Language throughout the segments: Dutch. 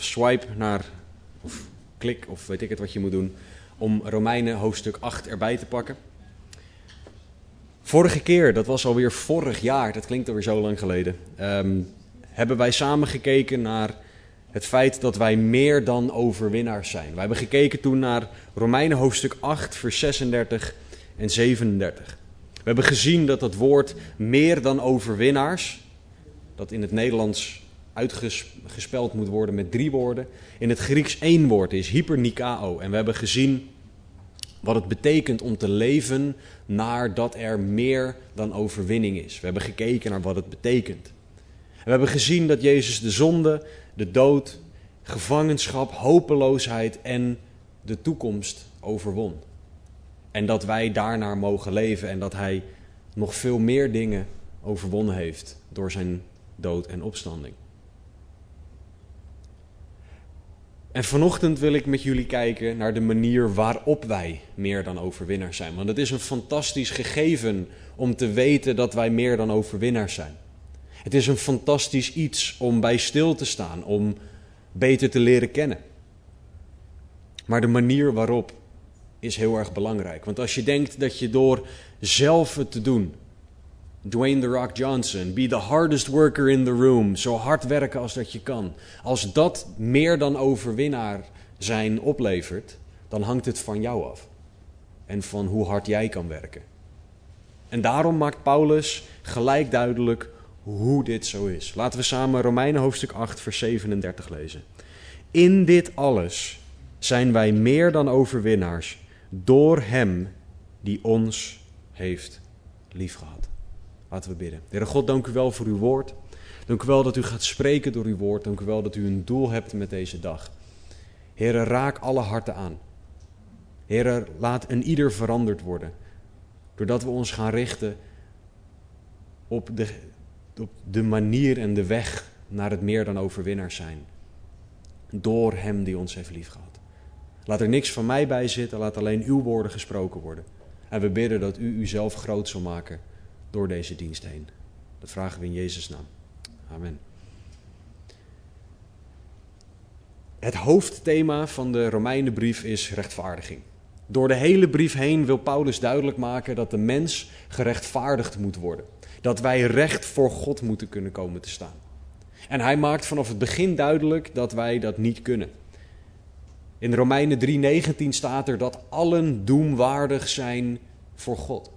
Swipe naar, of klik, of weet ik het wat je moet doen, om Romeinen hoofdstuk 8 erbij te pakken. Vorige keer, dat was alweer vorig jaar, dat klinkt alweer zo lang geleden, ehm, hebben wij samen gekeken naar het feit dat wij meer dan overwinnaars zijn. Wij hebben gekeken toen naar Romeinen hoofdstuk 8, vers 36 en 37. We hebben gezien dat het woord meer dan overwinnaars, dat in het Nederlands uitgespeld moet worden met drie woorden, in het Grieks één woord is, hypernikao. En we hebben gezien wat het betekent om te leven naar dat er meer dan overwinning is. We hebben gekeken naar wat het betekent. En we hebben gezien dat Jezus de zonde, de dood, gevangenschap, hopeloosheid en de toekomst overwon. En dat wij daarnaar mogen leven en dat Hij nog veel meer dingen overwonnen heeft door zijn dood en opstanding. En vanochtend wil ik met jullie kijken naar de manier waarop wij meer dan overwinnaars zijn. Want het is een fantastisch gegeven om te weten dat wij meer dan overwinnaars zijn. Het is een fantastisch iets om bij stil te staan, om beter te leren kennen. Maar de manier waarop is heel erg belangrijk. Want als je denkt dat je door zelf het te doen, Dwayne The Rock Johnson, be the hardest worker in the room, zo hard werken als dat je kan. Als dat meer dan overwinnaar zijn oplevert, dan hangt het van jou af. En van hoe hard jij kan werken. En daarom maakt Paulus gelijk duidelijk hoe dit zo is. Laten we samen Romeinen hoofdstuk 8, vers 37 lezen. In dit alles zijn wij meer dan overwinnaars door Hem die ons heeft liefgehad. Laten we bidden. Heere God, dank u wel voor uw woord. Dank u wel dat u gaat spreken door uw woord. Dank u wel dat u een doel hebt met deze dag. Heere, raak alle harten aan. Heere, laat een ieder veranderd worden. Doordat we ons gaan richten op de, op de manier en de weg naar het meer dan overwinnaars zijn. Door Hem die ons heeft liefgehad. Laat er niks van mij bij zitten, laat alleen uw woorden gesproken worden. En we bidden dat u uzelf groot zal maken door deze dienst heen. Dat vragen we in Jezus' naam. Amen. Het hoofdthema van de Romeinenbrief is rechtvaardiging. Door de hele brief heen wil Paulus duidelijk maken dat de mens gerechtvaardigd moet worden. Dat wij recht voor God moeten kunnen komen te staan. En hij maakt vanaf het begin duidelijk dat wij dat niet kunnen. In Romeinen 3:19 staat er dat allen doemwaardig zijn voor God.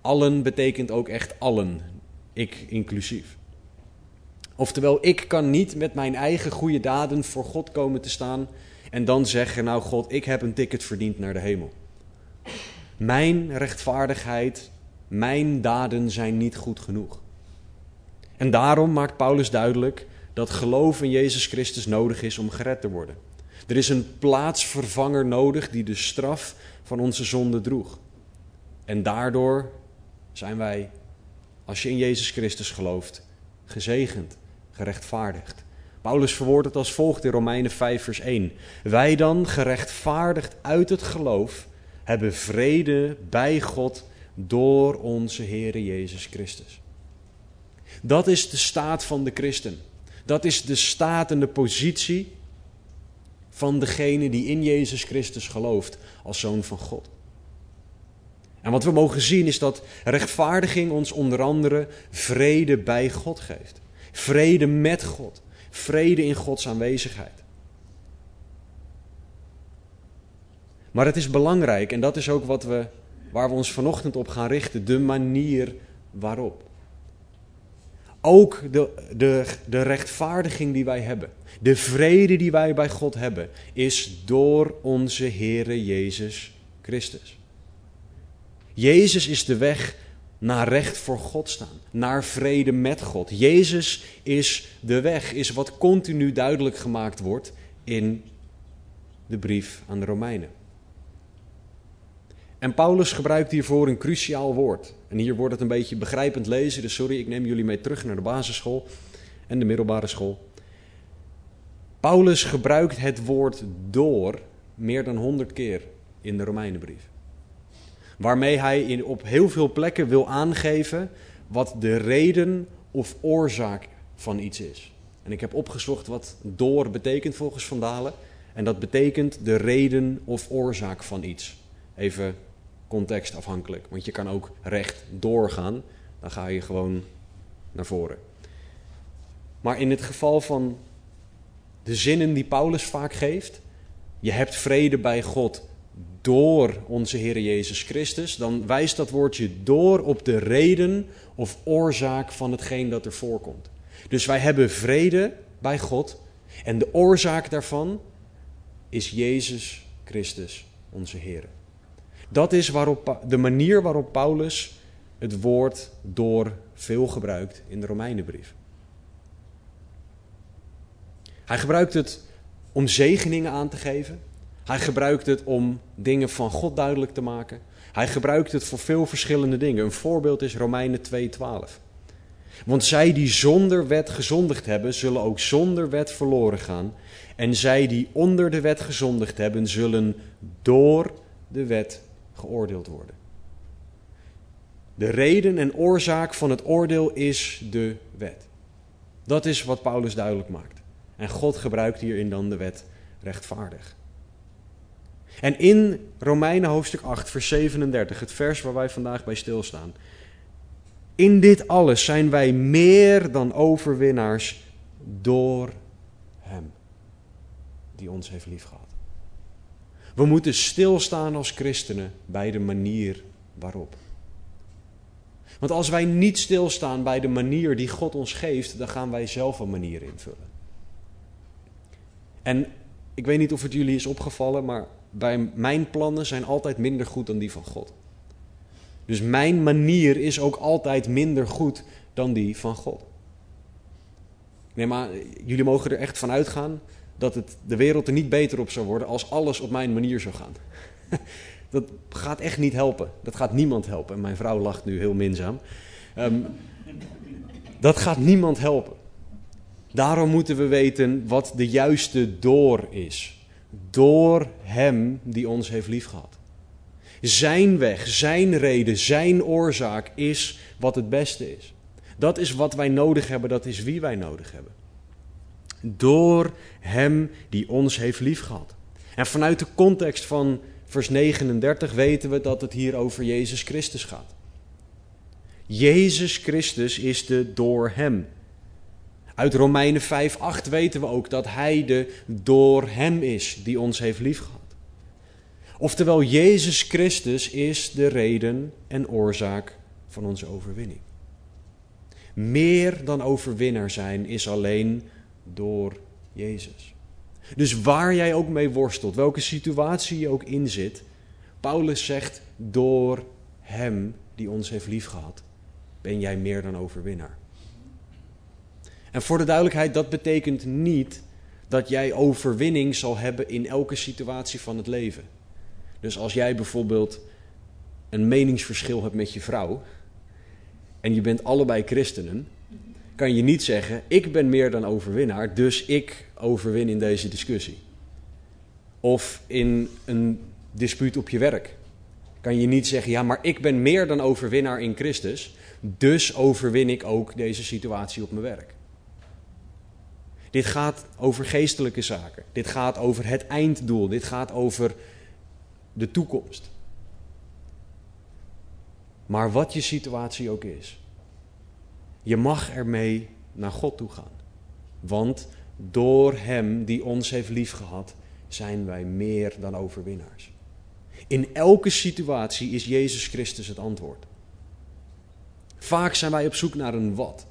Allen betekent ook echt allen, ik inclusief. Oftewel, ik kan niet met mijn eigen goede daden voor God komen te staan en dan zeggen, nou God, ik heb een ticket verdiend naar de hemel. Mijn rechtvaardigheid, mijn daden zijn niet goed genoeg. En daarom maakt Paulus duidelijk dat geloof in Jezus Christus nodig is om gered te worden. Er is een plaatsvervanger nodig die de straf van onze zonde droeg. En daardoor zijn wij, als je in Jezus Christus gelooft, gezegend, gerechtvaardigd. Paulus verwoordt het als volgt in Romeinen 5, vers 1. Wij dan, gerechtvaardigd uit het geloof, hebben vrede bij God door onze Heere Jezus Christus. Dat is de staat van de christen. Dat is de staat en de positie van degene die in Jezus Christus gelooft als zoon van God. En wat we mogen zien is dat rechtvaardiging ons onder andere vrede bij God geeft. Vrede met God. Vrede in Gods aanwezigheid. Maar het is belangrijk, en dat is ook wat we, waar we ons vanochtend op gaan richten, de manier waarop. Ook de, de, de rechtvaardiging die wij hebben, de vrede die wij bij God hebben, is door onze Heere Jezus Christus. Jezus is de weg naar recht voor God staan, naar vrede met God. Jezus is de weg, is wat continu duidelijk gemaakt wordt in de brief aan de Romeinen. En Paulus gebruikt hiervoor een cruciaal woord. En hier wordt het een beetje begrijpend lezen, dus sorry, ik neem jullie mee terug naar de basisschool en de middelbare school. Paulus gebruikt het woord door meer dan honderd keer in de Romeinenbrief. Waarmee hij in, op heel veel plekken wil aangeven wat de reden of oorzaak van iets is. En ik heb opgezocht wat door betekent volgens Van Dalen. En dat betekent de reden of oorzaak van iets. Even contextafhankelijk. Want je kan ook recht doorgaan. Dan ga je gewoon naar voren. Maar in het geval van de zinnen die Paulus vaak geeft. Je hebt vrede bij God door onze Heer Jezus Christus. Dan wijst dat woordje door op de reden of oorzaak van hetgeen dat er voorkomt. Dus wij hebben vrede bij God. En de oorzaak daarvan is Jezus Christus, onze Heer. Dat is waarop, de manier waarop Paulus het woord door veel gebruikt in de Romeinenbrief. Hij gebruikt het om zegeningen aan te geven. Hij gebruikt het om dingen van God duidelijk te maken. Hij gebruikt het voor veel verschillende dingen. Een voorbeeld is Romeinen 2:12. Want zij die zonder wet gezondigd hebben, zullen ook zonder wet verloren gaan. En zij die onder de wet gezondigd hebben, zullen door de wet geoordeeld worden. De reden en oorzaak van het oordeel is de wet. Dat is wat Paulus duidelijk maakt. En God gebruikt hierin dan de wet rechtvaardig. En in Romeinen hoofdstuk 8, vers 37, het vers waar wij vandaag bij stilstaan. In dit alles zijn wij meer dan overwinnaars door Hem, die ons heeft liefgehad. We moeten stilstaan als christenen bij de manier waarop. Want als wij niet stilstaan bij de manier die God ons geeft, dan gaan wij zelf een manier invullen. En ik weet niet of het jullie is opgevallen, maar bij mijn plannen zijn altijd minder goed dan die van God. Dus mijn manier is ook altijd minder goed dan die van God. Nee, maar jullie mogen er echt van uitgaan dat het, de wereld er niet beter op zou worden als alles op mijn manier zou gaan. Dat gaat echt niet helpen. Dat gaat niemand helpen. En mijn vrouw lacht nu heel minzaam. Um, dat gaat niemand helpen. Daarom moeten we weten wat de juiste door is. Door Hem die ons heeft liefgehad. Zijn weg, Zijn reden, Zijn oorzaak is wat het beste is. Dat is wat wij nodig hebben, dat is wie wij nodig hebben. Door Hem die ons heeft liefgehad. En vanuit de context van vers 39 weten we dat het hier over Jezus Christus gaat. Jezus Christus is de door Hem. Uit Romeinen 5:8 weten we ook dat Hij de door Hem is die ons heeft liefgehad. Oftewel, Jezus Christus is de reden en oorzaak van onze overwinning. Meer dan overwinnaar zijn is alleen door Jezus. Dus waar jij ook mee worstelt, welke situatie je ook in zit, Paulus zegt: door Hem die ons heeft liefgehad, ben jij meer dan overwinnaar. Voor de duidelijkheid, dat betekent niet dat jij overwinning zal hebben in elke situatie van het leven. Dus als jij bijvoorbeeld een meningsverschil hebt met je vrouw en je bent allebei christenen, kan je niet zeggen: ik ben meer dan overwinnaar, dus ik overwin in deze discussie. Of in een dispuut op je werk. Kan je niet zeggen: ja, maar ik ben meer dan overwinnaar in Christus, dus overwin ik ook deze situatie op mijn werk. Dit gaat over geestelijke zaken. Dit gaat over het einddoel. Dit gaat over de toekomst. Maar wat je situatie ook is, je mag ermee naar God toe gaan. Want door Hem die ons heeft liefgehad, zijn wij meer dan overwinnaars. In elke situatie is Jezus Christus het antwoord. Vaak zijn wij op zoek naar een wat.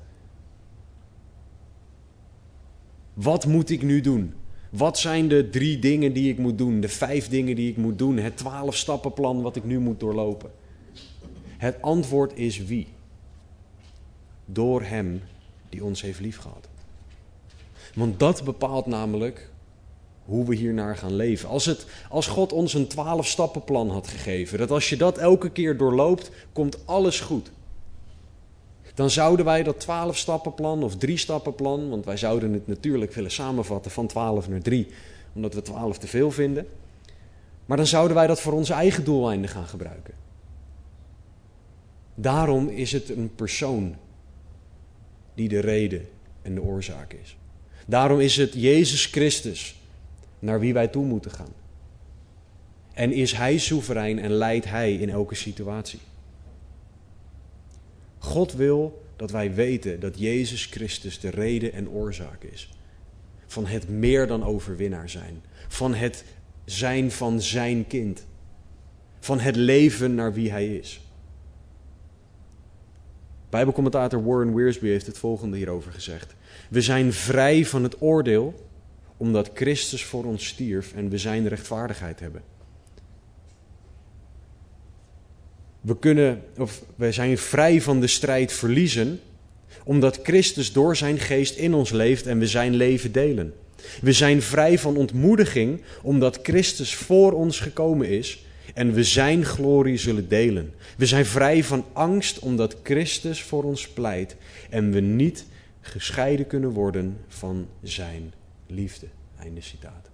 Wat moet ik nu doen? Wat zijn de drie dingen die ik moet doen? De vijf dingen die ik moet doen? Het twaalf stappenplan wat ik nu moet doorlopen? Het antwoord is wie? Door Hem die ons heeft liefgehad. Want dat bepaalt namelijk hoe we hiernaar gaan leven. Als, het, als God ons een twaalf stappenplan had gegeven, dat als je dat elke keer doorloopt, komt alles goed. Dan zouden wij dat twaalf stappenplan of drie stappenplan, want wij zouden het natuurlijk willen samenvatten van twaalf naar drie, omdat we twaalf te veel vinden. Maar dan zouden wij dat voor onze eigen doeleinden gaan gebruiken. Daarom is het een persoon die de reden en de oorzaak is. Daarom is het Jezus Christus naar wie wij toe moeten gaan. En is Hij soeverein en leidt Hij in elke situatie. God wil dat wij weten dat Jezus Christus de reden en oorzaak is. Van het meer dan overwinnaar zijn. Van het zijn van zijn kind. Van het leven naar wie hij is. Bijbelcommentator Warren Wiersbe heeft het volgende hierover gezegd. We zijn vrij van het oordeel omdat Christus voor ons stierf en we zijn rechtvaardigheid hebben. We, kunnen, of wij zijn vrij van de strijd verliezen, omdat Christus door zijn geest in ons leeft en we zijn leven delen. We zijn vrij van ontmoediging, omdat Christus voor ons gekomen is en we zijn glorie zullen delen. We zijn vrij van angst, omdat Christus voor ons pleit en we niet gescheiden kunnen worden van zijn liefde. Einde citaat.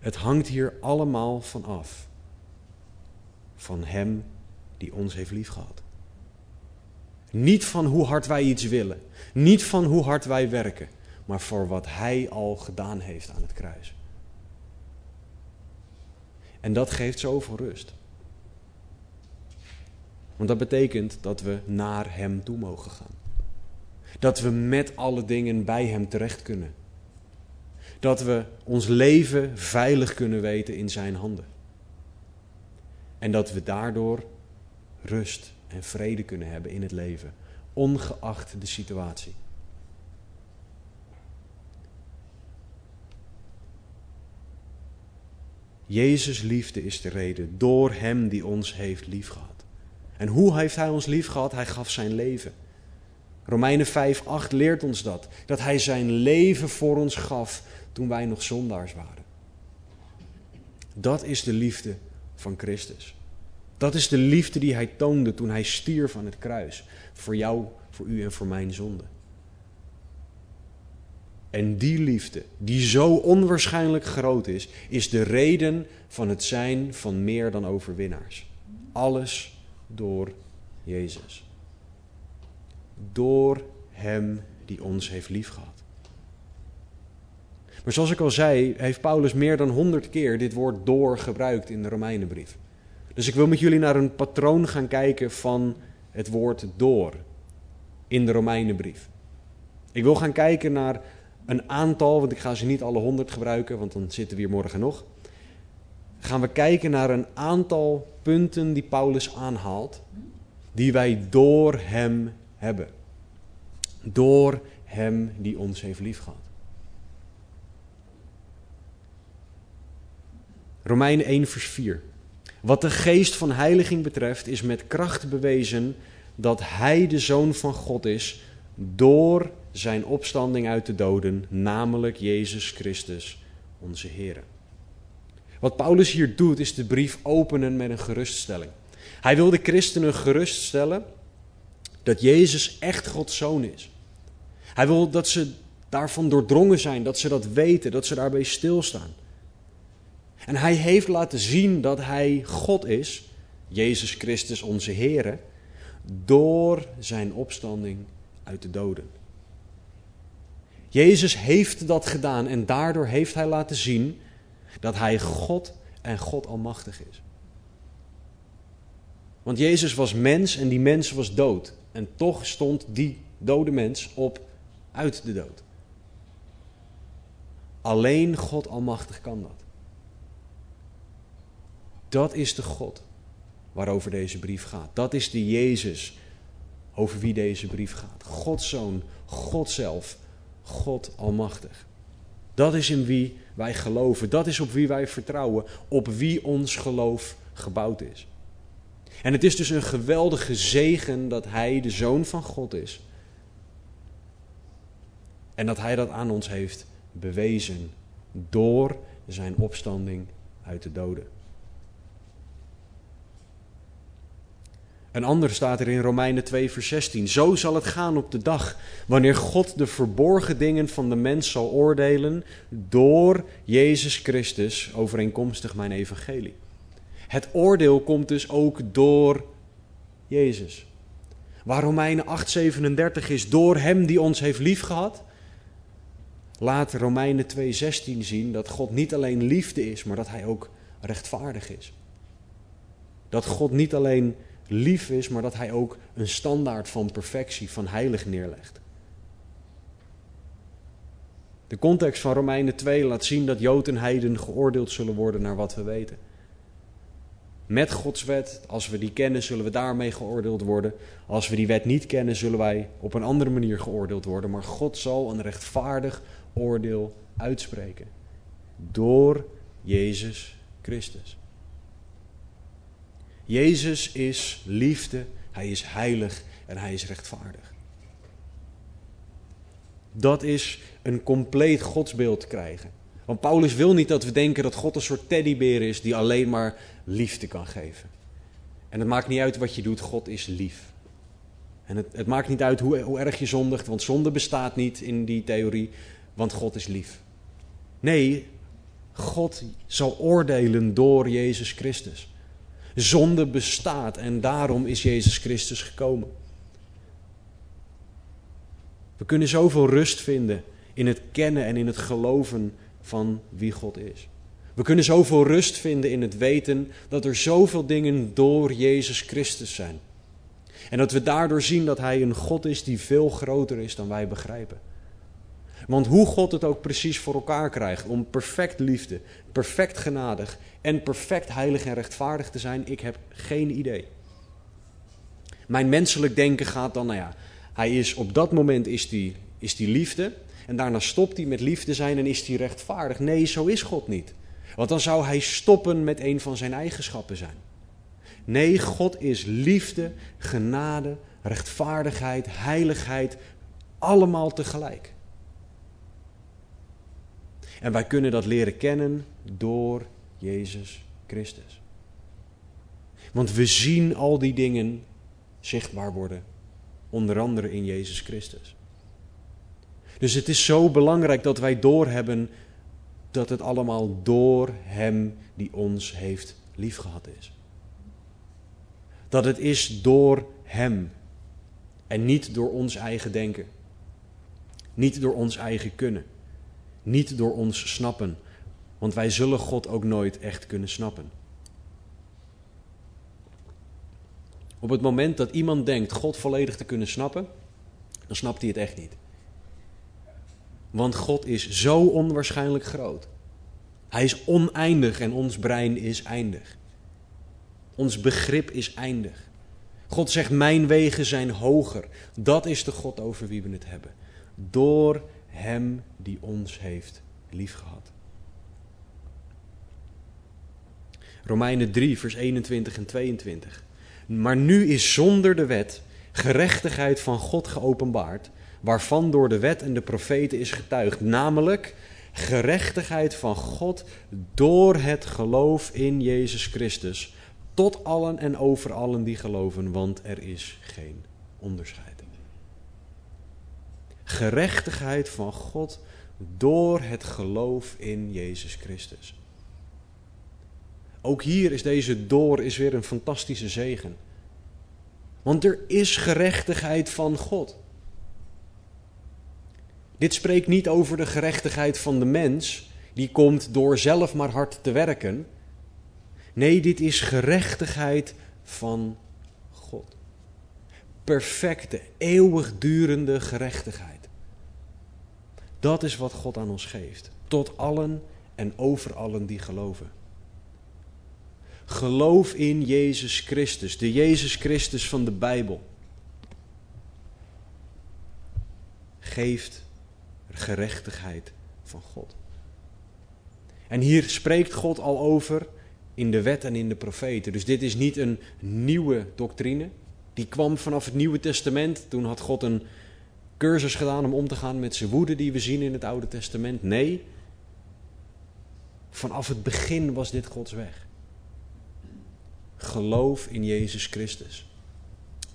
Het hangt hier allemaal van af. Van Hem die ons heeft liefgehad. Niet van hoe hard wij iets willen. Niet van hoe hard wij werken. Maar voor wat Hij al gedaan heeft aan het kruis. En dat geeft zoveel rust. Want dat betekent dat we naar Hem toe mogen gaan. Dat we met alle dingen bij Hem terecht kunnen. Dat we ons leven veilig kunnen weten in Zijn handen. En dat we daardoor rust en vrede kunnen hebben in het leven, ongeacht de situatie. Jezus' liefde is de reden, door Hem die ons heeft liefgehad. En hoe heeft Hij ons liefgehad? Hij gaf zijn leven. Romeinen 5, 8 leert ons dat. Dat Hij zijn leven voor ons gaf toen wij nog zondaars waren. Dat is de liefde van Christus. Dat is de liefde die Hij toonde toen Hij stierf aan het kruis. Voor jou, voor u en voor mijn zonde. En die liefde, die zo onwaarschijnlijk groot is, is de reden van het zijn van meer dan overwinnaars. Alles door Jezus. Door Hem die ons heeft liefgehad. Maar zoals ik al zei, heeft Paulus meer dan honderd keer dit woord door gebruikt in de Romeinenbrief. Dus ik wil met jullie naar een patroon gaan kijken van het woord door in de Romeinenbrief. Ik wil gaan kijken naar een aantal, want ik ga ze niet alle honderd gebruiken, want dan zitten we hier morgen nog. Gaan we kijken naar een aantal punten die Paulus aanhaalt, die wij door Hem hebben. Door Hem die ons heeft liefgehad. Romeinen 1, vers 4. Wat de geest van heiliging betreft, is met kracht bewezen dat Hij de Zoon van God is door zijn opstanding uit de doden, namelijk Jezus Christus, onze Heer. Wat Paulus hier doet, is de brief openen met een geruststelling. Hij wil de christenen geruststellen dat Jezus echt Gods zoon is. Hij wil dat ze daarvan doordrongen zijn, dat ze dat weten, dat ze daarbij stilstaan. En hij heeft laten zien dat hij God is, Jezus Christus onze Heer, door zijn opstanding uit de doden. Jezus heeft dat gedaan en daardoor heeft hij laten zien dat hij God en God almachtig is. Want Jezus was mens en die mens was dood. En toch stond die dode mens op uit de dood. Alleen God almachtig kan dat. Dat is de God waarover deze brief gaat. Dat is de Jezus over wie deze brief gaat. Gods zoon, God zelf, God Almachtig. Dat is in wie wij geloven. Dat is op wie wij vertrouwen. Op wie ons geloof gebouwd is. En het is dus een geweldige zegen dat Hij de Zoon van God is. En dat Hij dat aan ons heeft bewezen door zijn opstanding uit de doden. Een ander staat er in Romeinen 2, vers 16. Zo zal het gaan op de dag wanneer God de verborgen dingen van de mens zal oordelen door Jezus Christus overeenkomstig mijn evangelie. Het oordeel komt dus ook door Jezus. Waar Romeinen 8:37 is, door Hem die ons heeft liefgehad, laat Romeinen 2:16 zien dat God niet alleen liefde is, maar dat Hij ook rechtvaardig is. Dat God niet alleen lief is, maar dat Hij ook een standaard van perfectie, van heilig neerlegt. De context van Romeinen 2 laat zien dat Jood en Heiden geoordeeld zullen worden naar wat we weten. Met Gods wet, als we die kennen, zullen we daarmee geoordeeld worden. Als we die wet niet kennen, zullen wij op een andere manier geoordeeld worden. Maar God zal een rechtvaardig oordeel uitspreken. Door Jezus Christus. Jezus is liefde, hij is heilig en hij is rechtvaardig. Dat is een compleet godsbeeld krijgen. Want Paulus wil niet dat we denken dat God een soort teddybeer is die alleen maar liefde kan geven. En het maakt niet uit wat je doet, God is lief. En het, het maakt niet uit hoe, hoe erg je zondigt, want zonde bestaat niet in die theorie, want God is lief. Nee, God zal oordelen door Jezus Christus. Zonde bestaat en daarom is Jezus Christus gekomen. We kunnen zoveel rust vinden in het kennen en in het geloven van wie God is. We kunnen zoveel rust vinden in het weten dat er zoveel dingen door Jezus Christus zijn. En dat we daardoor zien dat Hij een God is die veel groter is dan wij begrijpen. Want hoe God het ook precies voor elkaar krijgt om perfect liefde, perfect genadig en perfect heilig en rechtvaardig te zijn, ik heb geen idee. Mijn menselijk denken gaat dan, nou ja, hij is op dat moment is die, is die liefde en daarna stopt hij met liefde zijn en is hij rechtvaardig. Nee, zo is God niet. Want dan zou hij stoppen met een van zijn eigenschappen zijn. Nee, God is liefde, genade, rechtvaardigheid, heiligheid, allemaal tegelijk. En wij kunnen dat leren kennen door Jezus Christus. Want we zien al die dingen zichtbaar worden, onder andere in Jezus Christus. Dus het is zo belangrijk dat wij doorhebben dat het allemaal door Hem die ons heeft liefgehad is. Dat het is door Hem en niet door ons eigen denken. Niet door ons eigen kunnen. Niet door ons snappen. Want wij zullen God ook nooit echt kunnen snappen. Op het moment dat iemand denkt God volledig te kunnen snappen, dan snapt hij het echt niet. Want God is zo onwaarschijnlijk groot. Hij is oneindig en ons brein is eindig. Ons begrip is eindig. God zegt: Mijn wegen zijn hoger. Dat is de God over wie we het hebben. Door Hem die ons heeft liefgehad. Romeinen 3, vers 21 en 22. Maar nu is zonder de wet gerechtigheid van God geopenbaard waarvan door de wet en de profeten is getuigd, namelijk gerechtigheid van God door het geloof in Jezus Christus, tot allen en over allen die geloven, want er is geen onderscheid. Gerechtigheid van God door het geloof in Jezus Christus. Ook hier is deze door is weer een fantastische zegen. Want er is gerechtigheid van God. Dit spreekt niet over de gerechtigheid van de mens, die komt door zelf maar hard te werken. Nee, dit is gerechtigheid van God. Perfecte, eeuwigdurende gerechtigheid. Dat is wat God aan ons geeft. Tot allen en over allen die geloven. Geloof in Jezus Christus, de Jezus Christus van de Bijbel. Geeft gerechtigheid van God. En hier spreekt God al over in de wet en in de profeten. Dus dit is niet een nieuwe doctrine. Die kwam vanaf het Nieuwe Testament. Toen had God een cursus gedaan om om te gaan met zijn woede die we zien in het Oude Testament. Nee, vanaf het begin was dit Gods weg. Geloof in Jezus Christus.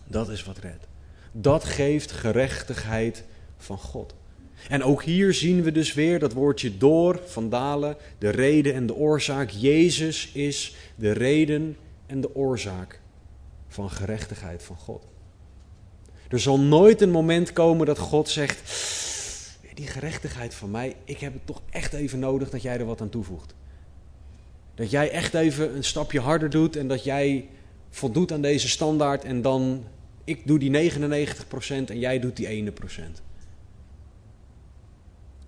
Dat is wat redt. Dat geeft gerechtigheid van God. En ook hier zien we dus weer dat woordje door van Dalen, de reden en de oorzaak. Jezus is de reden en de oorzaak van gerechtigheid van God. Er zal nooit een moment komen dat God zegt: Die gerechtigheid van mij, ik heb het toch echt even nodig dat jij er wat aan toevoegt. Dat jij echt even een stapje harder doet en dat jij voldoet aan deze standaard en dan ik doe die 99% en jij doet die 1%.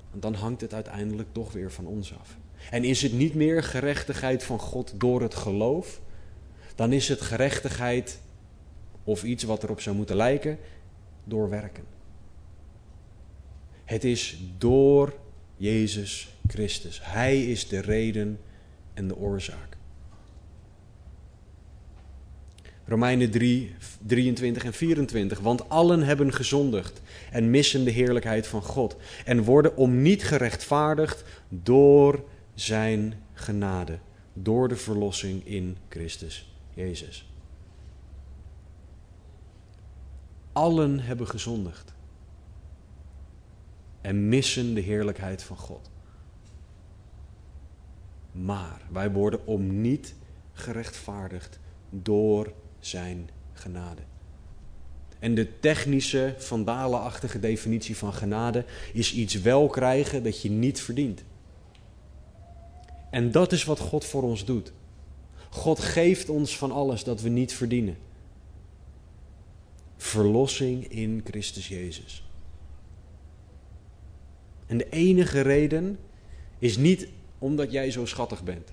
Want dan hangt het uiteindelijk toch weer van ons af. En is het niet meer gerechtigheid van God door het geloof, dan is het gerechtigheid of iets wat erop zou moeten lijken door werken. Het is door Jezus Christus. Hij is de reden en de oorzaak. Romeinen 3, 23 en 24. Want allen hebben gezondigd en missen de heerlijkheid van God. En worden om niet gerechtvaardigd door zijn genade. Door de verlossing in Christus Jezus. Allen hebben gezondigd. En missen de heerlijkheid van God. Maar wij worden om niet gerechtvaardigd door zijn genade. En de technische, vandalenachtige definitie van genade is iets wel krijgen dat je niet verdient. En dat is wat God voor ons doet. God geeft ons van alles dat we niet verdienen. Verlossing in Christus Jezus. En de enige reden is niet omdat jij zo schattig bent.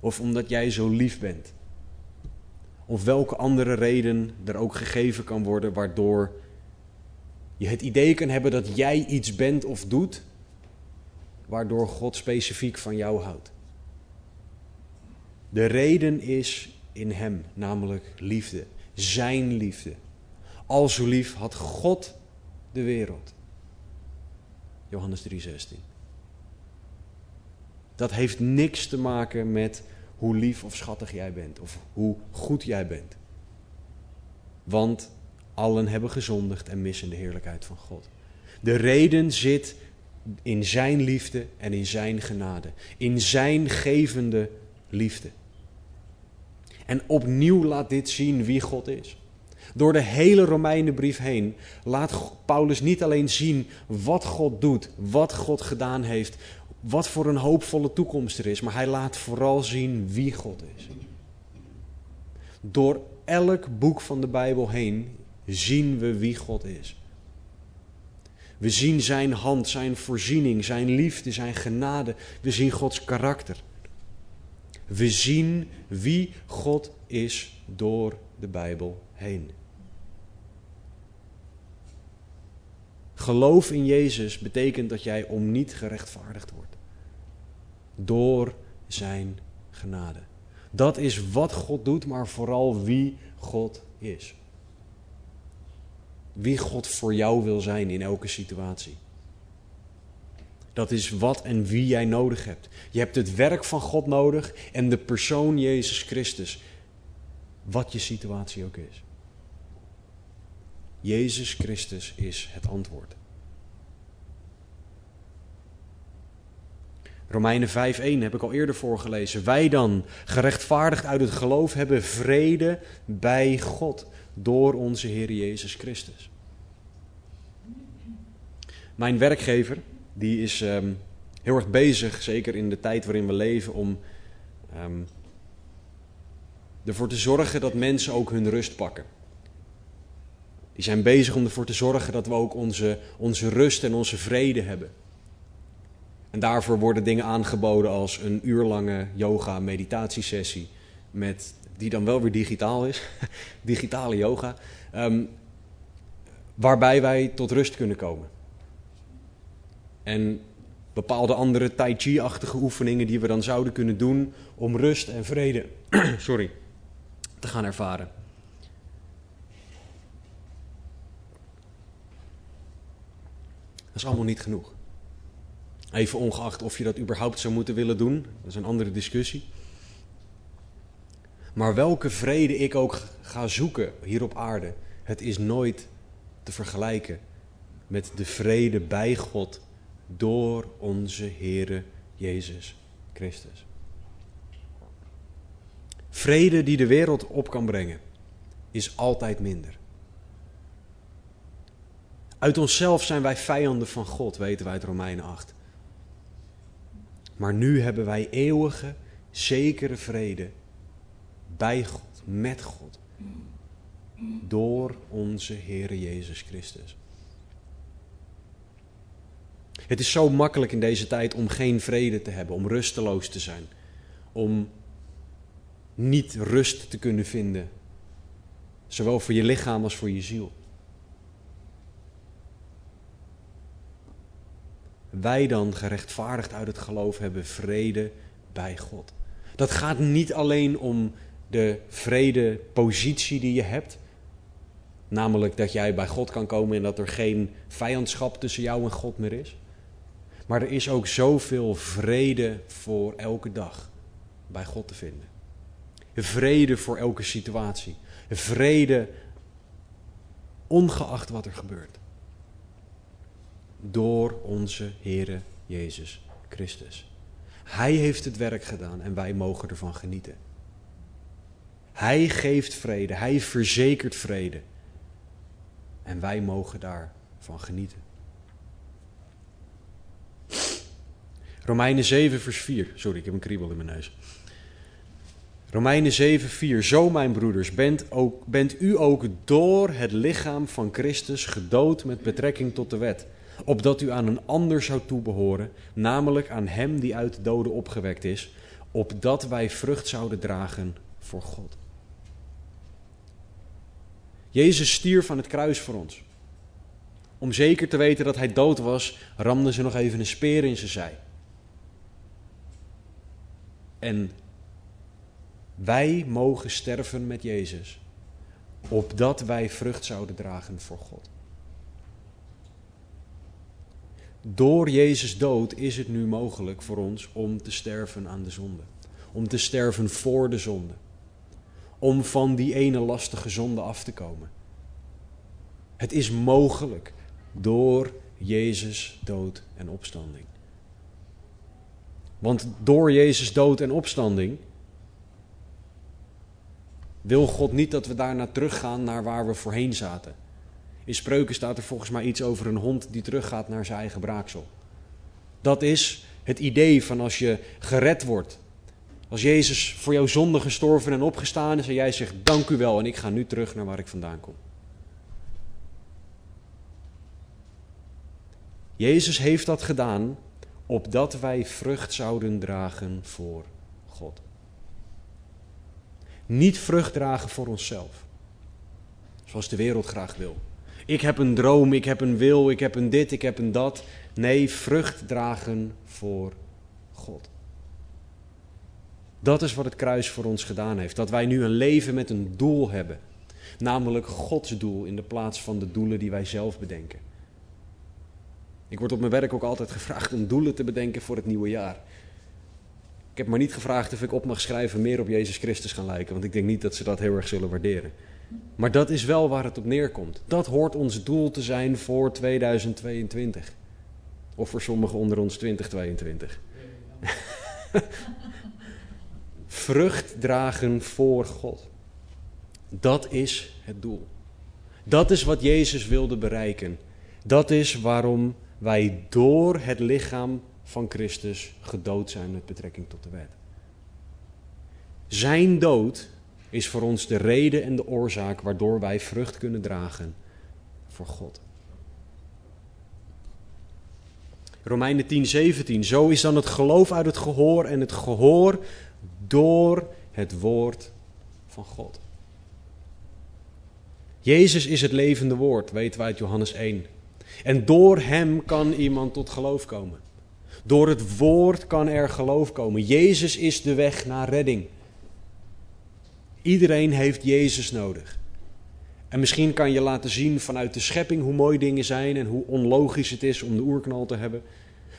Of omdat jij zo lief bent of welke andere reden er ook gegeven kan worden waardoor je het idee kan hebben dat jij iets bent of doet waardoor God specifiek van jou houdt. De reden is in Hem, namelijk liefde, Zijn liefde. Al lief had God de wereld. Johannes 3:16. Dat heeft niks te maken met hoe lief of schattig jij bent of hoe goed jij bent. Want allen hebben gezondigd en missen de heerlijkheid van God. De reden zit in Zijn liefde en in Zijn genade, in Zijn gevende liefde. En opnieuw laat dit zien wie God is. Door de hele Romeinenbrief heen laat Paulus niet alleen zien wat God doet, wat God gedaan heeft, wat voor een hoopvolle toekomst er is, maar hij laat vooral zien wie God is. Door elk boek van de Bijbel heen zien we wie God is. We zien zijn hand, zijn voorziening, zijn liefde, zijn genade. We zien Gods karakter. We zien wie God is door de Bijbel heen. Geloof in Jezus betekent dat jij om niet gerechtvaardigd wordt door zijn genade. Dat is wat God doet, maar vooral wie God is. Wie God voor jou wil zijn in elke situatie. Dat is wat en wie jij nodig hebt. Je hebt het werk van God nodig en de persoon Jezus Christus. Wat je situatie ook is. Jezus Christus is het antwoord. Romeinen 5:1 heb ik al eerder voorgelezen. Wij dan, gerechtvaardigd uit het geloof, hebben vrede bij God door onze Heer Jezus Christus. Mijn werkgever, die is um, heel erg bezig, zeker in de tijd waarin we leven, om um, ervoor te zorgen dat mensen ook hun rust pakken. Die zijn bezig om ervoor te zorgen dat we ook onze, onze rust en onze vrede hebben. En daarvoor worden dingen aangeboden als een uurlange yoga-meditatiesessie, met, die dan wel weer digitaal is, digitale yoga, um, waarbij wij tot rust kunnen komen. En bepaalde andere tai chi-achtige oefeningen die we dan zouden kunnen doen om rust en vrede sorry, te gaan ervaren. Dat is allemaal niet genoeg. Even ongeacht of je dat überhaupt zou moeten willen doen, dat is een andere discussie. Maar welke vrede ik ook ga zoeken hier op aarde, het is nooit te vergelijken met de vrede bij God door onze Heere Jezus Christus. Vrede die de wereld op kan brengen, is altijd minder. Uit onszelf zijn wij vijanden van God, weten wij uit Romeinen 8. Maar nu hebben wij eeuwige, zekere vrede bij God, met God, door onze Heere Jezus Christus. Het is zo makkelijk in deze tijd om geen vrede te hebben, om rusteloos te zijn, om niet rust te kunnen vinden, zowel voor je lichaam als voor je ziel. Wij dan, gerechtvaardigd uit het geloof, hebben vrede bij God. Dat gaat niet alleen om de vrede positie die je hebt, namelijk dat jij bij God kan komen en dat er geen vijandschap tussen jou en God meer is. Maar er is ook zoveel vrede voor elke dag bij God te vinden. Vrede voor elke situatie. Vrede ongeacht wat er gebeurt. Door onze Heere Jezus Christus. Hij heeft het werk gedaan en wij mogen ervan genieten. Hij geeft vrede, hij verzekert vrede. En wij mogen daarvan genieten. Romeinen 7, vers 4. Sorry, ik heb een kriebel in mijn neus. Romeinen 7, 4. Zo, mijn broeders, bent, ook, bent u ook door het lichaam van Christus gedood met betrekking tot de wet. Opdat u aan een ander zou toebehoren, namelijk aan hem die uit de doden opgewekt is, opdat wij vrucht zouden dragen voor God. Jezus stierf aan het kruis voor ons. Om zeker te weten dat hij dood was, ramden ze nog even een speer in zijn zij. En wij mogen sterven met Jezus, opdat wij vrucht zouden dragen voor God. Door Jezus dood is het nu mogelijk voor ons om te sterven aan de zonde. Om te sterven voor de zonde. Om van die ene lastige zonde af te komen. Het is mogelijk door Jezus dood en opstanding. Want door Jezus dood en opstanding wil God niet dat we daarna teruggaan naar waar we voorheen zaten. In spreuken staat er volgens mij iets over een hond die teruggaat naar zijn eigen braaksel. Dat is het idee van als je gered wordt. Als Jezus voor jouw zonde gestorven en opgestaan is en jij zegt dank u wel en ik ga nu terug naar waar ik vandaan kom. Jezus heeft dat gedaan opdat wij vrucht zouden dragen voor God. Niet vrucht dragen voor onszelf, zoals de wereld graag wil. Ik heb een droom, ik heb een wil, ik heb een dit, ik heb een dat. Nee, vrucht dragen voor God. Dat is wat het kruis voor ons gedaan heeft. Dat wij nu een leven met een doel hebben. Namelijk Gods doel in de plaats van de doelen die wij zelf bedenken. Ik word op mijn werk ook altijd gevraagd om doelen te bedenken voor het nieuwe jaar. Ik heb maar niet gevraagd of ik op mag schrijven meer op Jezus Christus gaan lijken, want ik denk niet dat ze dat heel erg zullen waarderen. Maar dat is wel waar het op neerkomt. Dat hoort ons doel te zijn voor 2022. Of voor sommigen onder ons 2022. Vrucht dragen voor God. Dat is het doel. Dat is wat Jezus wilde bereiken. Dat is waarom wij door het lichaam van Christus gedood zijn met betrekking tot de wet. Zijn dood is voor ons de reden en de oorzaak waardoor wij vrucht kunnen dragen voor God. Romeinen 10, 17. Zo is dan het geloof uit het gehoor en het gehoor door het woord van God. Jezus is het levende woord, weten wij uit Johannes 1. En door hem kan iemand tot geloof komen. Door het woord kan er geloof komen. Jezus is de weg naar redding. Iedereen heeft Jezus nodig. En misschien kan je laten zien vanuit de schepping hoe mooi dingen zijn en hoe onlogisch het is om de oerknal te hebben.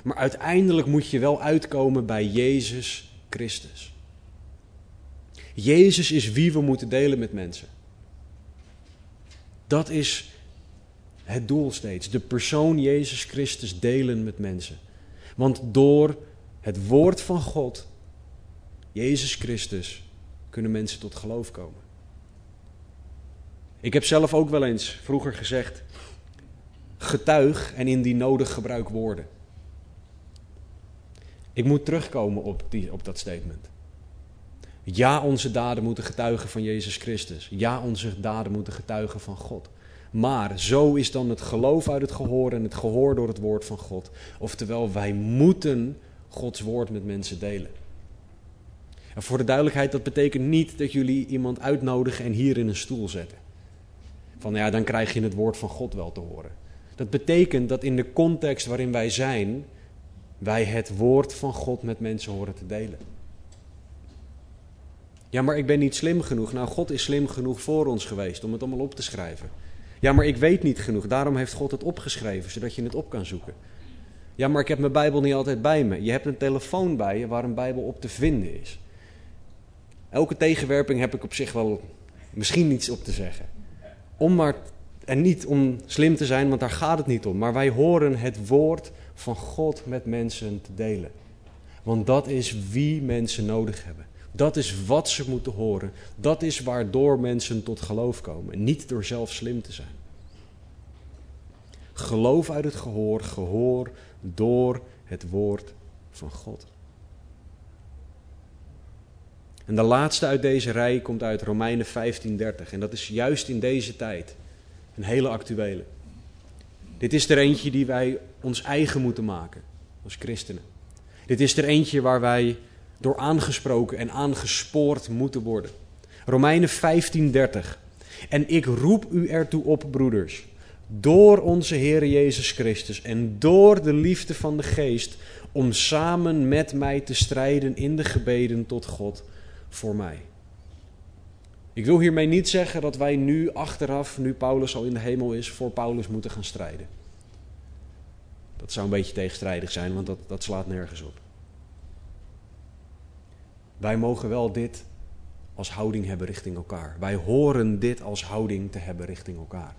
Maar uiteindelijk moet je wel uitkomen bij Jezus Christus. Jezus is wie we moeten delen met mensen. Dat is het doel steeds. De persoon Jezus Christus delen met mensen. Want door het woord van God, Jezus Christus, kunnen mensen tot geloof komen. Ik heb zelf ook wel eens vroeger gezegd: getuig en in die nodig gebruik woorden. Ik moet terugkomen op, die, op dat statement. Ja, onze daden moeten getuigen van Jezus Christus. Ja, onze daden moeten getuigen van God. Maar zo is dan het geloof uit het gehoor en het gehoor door het woord van God. Oftewel, wij moeten Gods woord met mensen delen. En voor de duidelijkheid, dat betekent niet dat jullie iemand uitnodigen en hier in een stoel zetten. Van ja, dan krijg je het woord van God wel te horen. Dat betekent dat in de context waarin wij zijn, wij het woord van God met mensen horen te delen. Ja, maar ik ben niet slim genoeg. Nou, God is slim genoeg voor ons geweest om het allemaal op te schrijven. Ja, maar ik weet niet genoeg. Daarom heeft God het opgeschreven, zodat je het op kan zoeken. Ja, maar ik heb mijn Bijbel niet altijd bij me. Je hebt een telefoon bij je waar een Bijbel op te vinden is. Elke tegenwerping heb ik op zich wel misschien niets op te zeggen. Om maar, en niet om slim te zijn, want daar gaat het niet om. Maar wij horen het woord van God met mensen te delen. Want dat is wie mensen nodig hebben. Dat is wat ze moeten horen. Dat is waardoor mensen tot geloof komen. Niet door zelf slim te zijn. Geloof uit het gehoor, gehoor door het woord van God. En de laatste uit deze rij komt uit Romeinen 15:30. En dat is juist in deze tijd een hele actuele. Dit is er eentje die wij ons eigen moeten maken als christenen. Dit is er eentje waar wij door aangesproken en aangespoord moeten worden. Romeinen 15:30. En ik roep u ertoe op, broeders, door onze Heer Jezus Christus en door de liefde van de Geest, om samen met mij te strijden in de gebeden tot God voor mij. Ik wil hiermee niet zeggen dat wij nu achteraf, nu Paulus al in de hemel is, voor Paulus moeten gaan strijden. Dat zou een beetje tegenstrijdig zijn, want dat, dat slaat nergens op. Wij mogen wel dit als houding hebben richting elkaar. Wij horen dit als houding te hebben richting elkaar.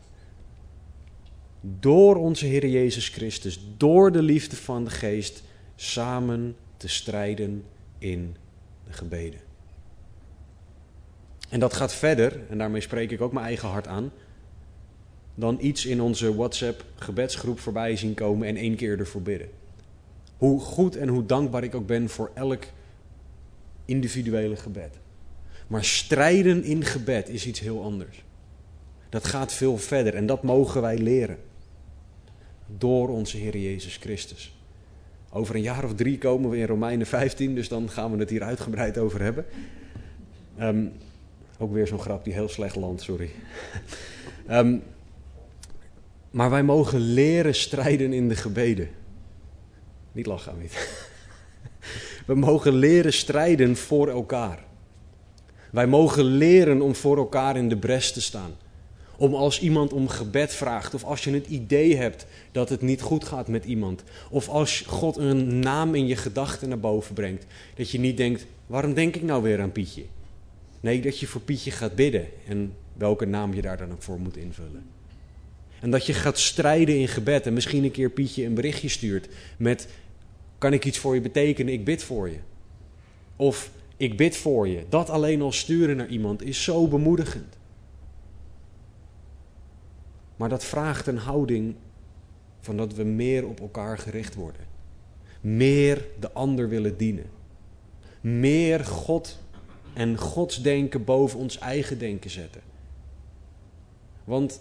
Door onze Heer Jezus Christus, door de liefde van de Geest, samen te strijden in de gebeden. En dat gaat verder, en daarmee spreek ik ook mijn eigen hart aan, dan iets in onze WhatsApp gebedsgroep voorbij zien komen en één keer ervoor bidden. Hoe goed en hoe dankbaar ik ook ben voor elk individuele gebed. Maar strijden in gebed is iets heel anders. Dat gaat veel verder en dat mogen wij leren. Door onze Heer Jezus Christus. Over een jaar of drie komen we in Romeinen 15, dus dan gaan we het hier uitgebreid over hebben. Um, ook weer zo'n grap die heel slecht landt, sorry. um, maar wij mogen leren strijden in de gebeden. Niet lachen, niet. We mogen leren strijden voor elkaar. Wij mogen leren om voor elkaar in de bres te staan. Om als iemand om gebed vraagt, of als je het idee hebt dat het niet goed gaat met iemand, of als God een naam in je gedachten naar boven brengt, dat je niet denkt: waarom denk ik nou weer aan Pietje? Nee, dat je voor Pietje gaat bidden en welke naam je daar dan ook voor moet invullen. En dat je gaat strijden in gebed en misschien een keer Pietje een berichtje stuurt met: Kan ik iets voor je betekenen? Ik bid voor je. Of ik bid voor je. Dat alleen al sturen naar iemand is zo bemoedigend. Maar dat vraagt een houding van dat we meer op elkaar gericht worden. Meer de ander willen dienen. Meer God en Gods denken boven ons eigen denken zetten. Want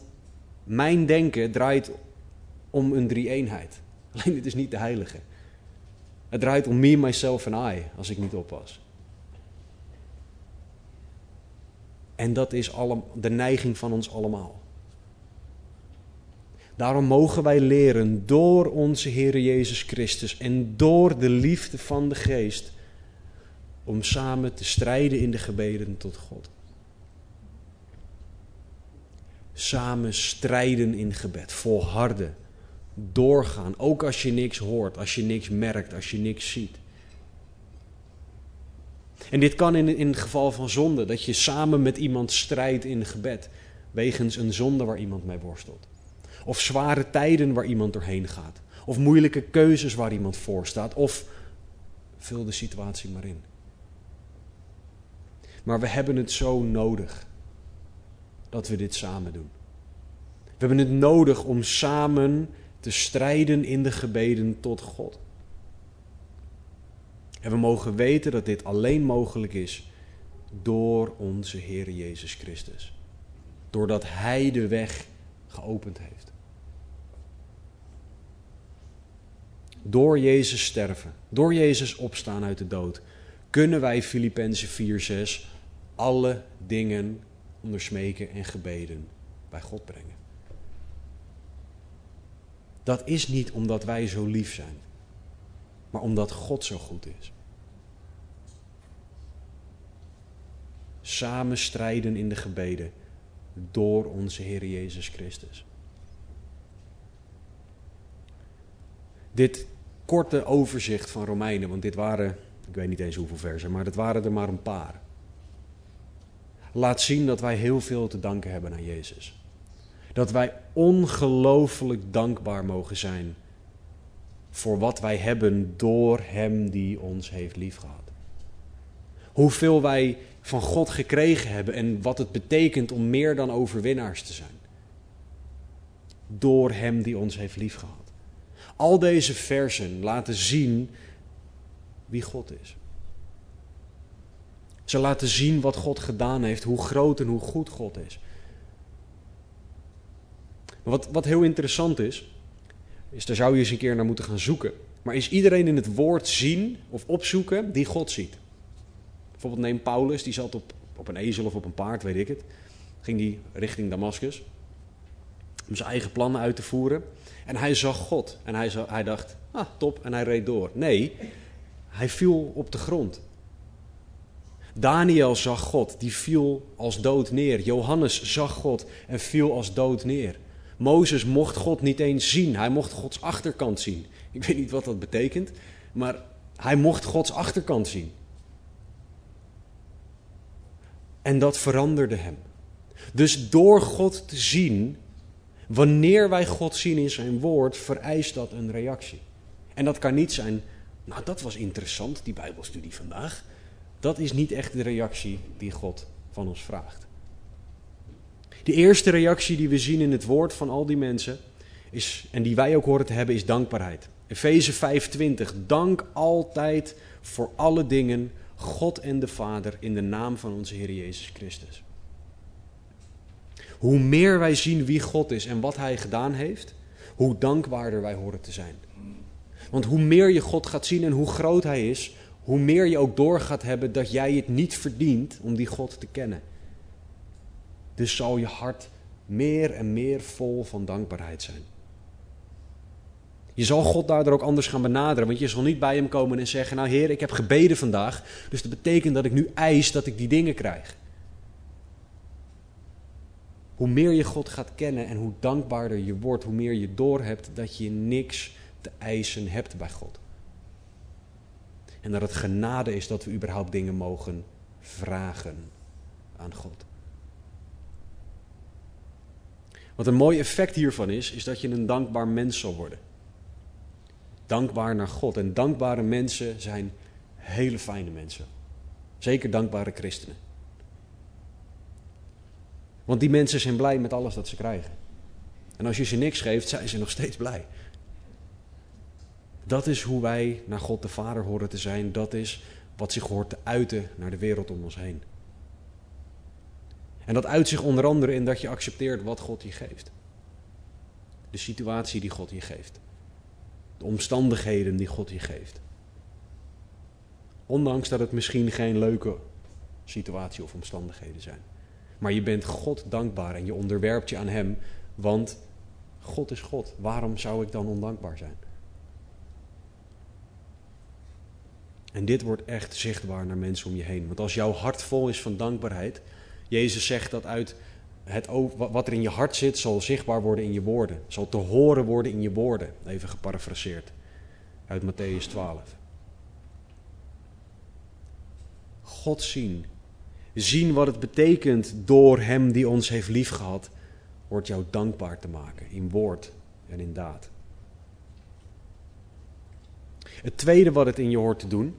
mijn denken draait om een drie-eenheid. Alleen dit is niet de heilige. Het draait om me, myself en I, als ik niet oppas. En dat is de neiging van ons allemaal. Daarom mogen wij leren door onze Heer Jezus Christus en door de liefde van de Geest om samen te strijden in de gebeden tot God. Samen strijden in gebed, volharden, doorgaan, ook als je niks hoort, als je niks merkt, als je niks ziet. En dit kan in, in het geval van zonde, dat je samen met iemand strijdt in gebed, wegens een zonde waar iemand mee worstelt. Of zware tijden waar iemand doorheen gaat. Of moeilijke keuzes waar iemand voor staat. Of vul de situatie maar in. Maar we hebben het zo nodig dat we dit samen doen. We hebben het nodig om samen te strijden in de gebeden tot God. En we mogen weten dat dit alleen mogelijk is door onze Heer Jezus Christus. Doordat Hij de weg geopend heeft. Door Jezus sterven, door Jezus opstaan uit de dood, kunnen wij Filippenzen 4:6 alle dingen onder smeken en gebeden bij God brengen. Dat is niet omdat wij zo lief zijn, maar omdat God zo goed is. Samen strijden in de gebeden door onze Heer Jezus Christus. Dit korte overzicht van Romeinen, want dit waren, ik weet niet eens hoeveel versen, maar dat waren er maar een paar. Laat zien dat wij heel veel te danken hebben aan Jezus. Dat wij ongelooflijk dankbaar mogen zijn voor wat wij hebben door Hem die ons heeft liefgehad. Hoeveel wij van God gekregen hebben en wat het betekent om meer dan overwinnaars te zijn. Door Hem die ons heeft liefgehad. Al deze versen laten zien wie God is. Ze laten zien wat God gedaan heeft, hoe groot en hoe goed God is. Wat, wat heel interessant is, is daar zou je eens een keer naar moeten gaan zoeken. Maar is iedereen in het woord zien of opzoeken die God ziet? Bijvoorbeeld neem Paulus, die zat op, op een ezel of op een paard, weet ik het. Ging die richting Damascus om zijn eigen plannen uit te voeren. En hij zag God en hij, hij dacht, ah top, en hij reed door. Nee, hij viel op de grond. Daniel zag God, die viel als dood neer. Johannes zag God en viel als dood neer. Mozes mocht God niet eens zien, hij mocht Gods achterkant zien. Ik weet niet wat dat betekent, maar hij mocht Gods achterkant zien. En dat veranderde hem. Dus door God te zien, wanneer wij God zien in zijn woord, vereist dat een reactie. En dat kan niet zijn, nou dat was interessant, die Bijbelstudie vandaag. Dat is niet echt de reactie die God van ons vraagt. De eerste reactie die we zien in het woord van al die mensen, is, en die wij ook horen te hebben, is dankbaarheid. Efeze 5:20. Dank altijd voor alle dingen God en de Vader in de naam van onze Heer Jezus Christus. Hoe meer wij zien wie God is en wat Hij gedaan heeft, hoe dankbaarder wij horen te zijn. Want hoe meer je God gaat zien en hoe groot Hij is, hoe meer je ook door gaat hebben dat jij het niet verdient om die God te kennen. Dus zal je hart meer en meer vol van dankbaarheid zijn. Je zal God daardoor ook anders gaan benaderen, want je zal niet bij hem komen en zeggen: Nou, Heer, ik heb gebeden vandaag, dus dat betekent dat ik nu eis dat ik die dingen krijg. Hoe meer je God gaat kennen en hoe dankbaarder je wordt, hoe meer je doorhebt dat je niks te eisen hebt bij God. En dat het genade is dat we überhaupt dingen mogen vragen aan God. Wat een mooi effect hiervan is, is dat je een dankbaar mens zal worden dankbaar naar God. En dankbare mensen zijn hele fijne mensen. Zeker dankbare christenen. Want die mensen zijn blij met alles dat ze krijgen. En als je ze niks geeft, zijn ze nog steeds blij. Dat is hoe wij naar God de Vader horen te zijn. Dat is wat zich hoort te uiten naar de wereld om ons heen. En dat uit zich onder andere in dat je accepteert wat God je geeft. De situatie die God je geeft de omstandigheden die God je geeft. Ondanks dat het misschien geen leuke situatie of omstandigheden zijn. Maar je bent God dankbaar en je onderwerpt je aan Hem, want God is God. Waarom zou ik dan ondankbaar zijn? En dit wordt echt zichtbaar naar mensen om je heen. Want als jouw hart vol is van dankbaarheid, Jezus zegt dat uit het, wat er in je hart zit, zal zichtbaar worden in je woorden. Zal te horen worden in je woorden. Even geparafraseerd uit Matthäus 12. God zien. Zien wat het betekent door Hem die ons heeft liefgehad, wordt jou dankbaar te maken in woord en in daad. Het tweede wat het in je hoort te doen,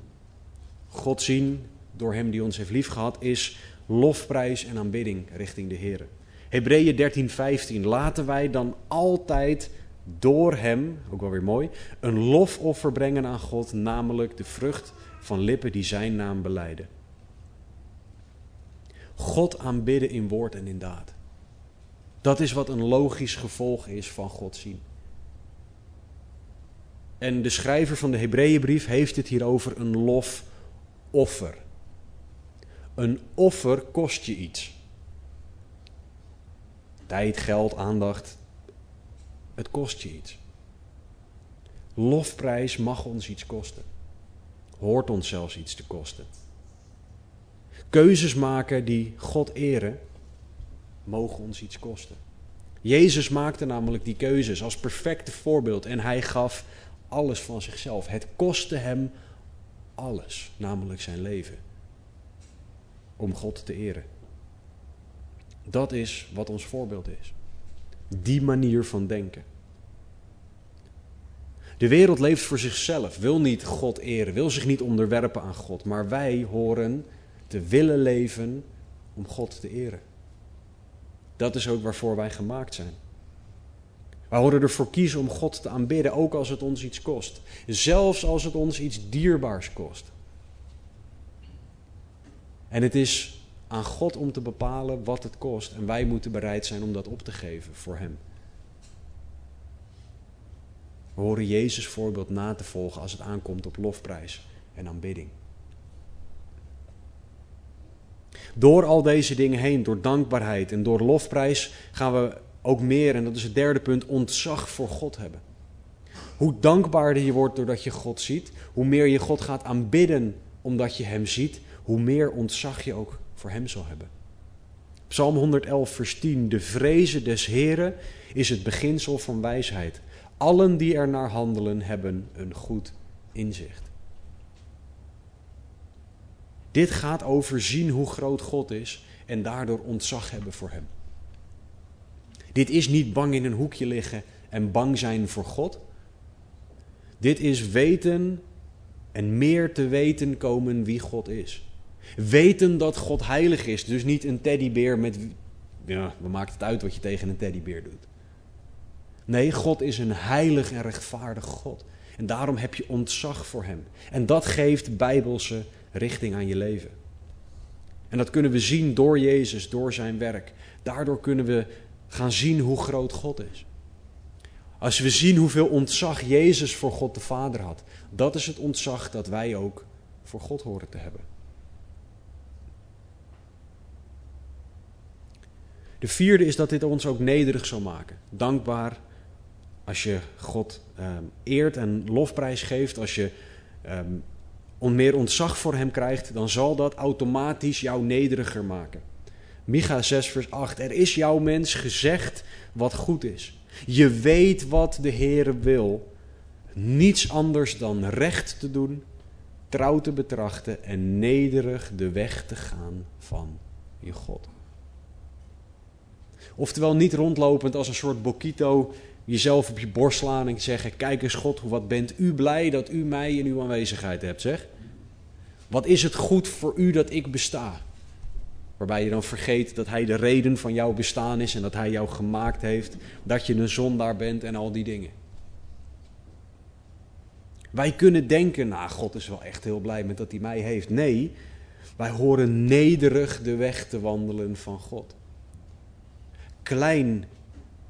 God zien door Hem die ons heeft liefgehad, is lofprijs en aanbidding richting de Heer. Hebreeën 13, 15. Laten wij dan altijd door Hem, ook wel weer mooi, een lofoffer brengen aan God, namelijk de vrucht van lippen die Zijn naam beleiden. God aanbidden in woord en in daad. Dat is wat een logisch gevolg is van God zien. En de schrijver van de Hebreeënbrief heeft het hier over een lofoffer. Een offer kost je iets. Tijd, geld, aandacht. Het kost je iets. Lofprijs mag ons iets kosten. Hoort ons zelfs iets te kosten. Keuzes maken die God eren, mogen ons iets kosten. Jezus maakte namelijk die keuzes als perfecte voorbeeld en hij gaf alles van zichzelf. Het kostte hem alles, namelijk zijn leven, om God te eren. Dat is wat ons voorbeeld is. Die manier van denken. De wereld leeft voor zichzelf, wil niet God eren, wil zich niet onderwerpen aan God, maar wij horen te willen leven om God te eren. Dat is ook waarvoor wij gemaakt zijn. Wij horen ervoor kiezen om God te aanbidden, ook als het ons iets kost. Zelfs als het ons iets dierbaars kost. En het is aan God om te bepalen wat het kost. En wij moeten bereid zijn om dat op te geven voor Hem. We horen Jezus voorbeeld na te volgen als het aankomt op lofprijs en aanbidding. Door al deze dingen heen, door dankbaarheid en door lofprijs, gaan we ook meer, en dat is het derde punt, ontzag voor God hebben. Hoe dankbaarder je wordt doordat je God ziet, hoe meer je God gaat aanbidden omdat je Hem ziet, hoe meer ontzag je ook voor Hem zal hebben. Psalm 111, vers 10. De vrezen des Heren is het beginsel van wijsheid. Allen die er naar handelen hebben een goed inzicht. Dit gaat over zien hoe groot God is en daardoor ontzag hebben voor Hem. Dit is niet bang in een hoekje liggen en bang zijn voor God. Dit is weten en meer te weten komen wie God is. Weten dat God heilig is, dus niet een teddybeer met. Ja, we maakt het uit wat je tegen een teddybeer doet. Nee, God is een heilig en rechtvaardig God. En daarom heb je ontzag voor Hem. En dat geeft bijbelse richting aan je leven. En dat kunnen we zien door Jezus, door zijn werk. Daardoor kunnen we gaan zien hoe groot God is. Als we zien hoeveel ontzag Jezus voor God de Vader had, dat is het ontzag dat wij ook voor God horen te hebben. De vierde is dat dit ons ook nederig zal maken. Dankbaar als je God um, eert en lofprijs geeft, als je um, meer ontzag voor Hem krijgt, dan zal dat automatisch jou nederiger maken. Micha 6, vers 8. Er is jouw mens gezegd wat goed is. Je weet wat de Heere wil. Niets anders dan recht te doen, trouw te betrachten en nederig de weg te gaan van je God. Oftewel niet rondlopend als een soort bokito jezelf op je borst slaan en zeggen: Kijk eens, God, wat bent u blij dat u mij in uw aanwezigheid hebt, zeg. Wat is het goed voor u dat ik besta? Waarbij je dan vergeet dat Hij de reden van jouw bestaan is en dat Hij jou gemaakt heeft, dat je een zondaar bent en al die dingen. Wij kunnen denken, nou, God is wel echt heel blij met dat Hij mij heeft. Nee, wij horen nederig de weg te wandelen van God. Klein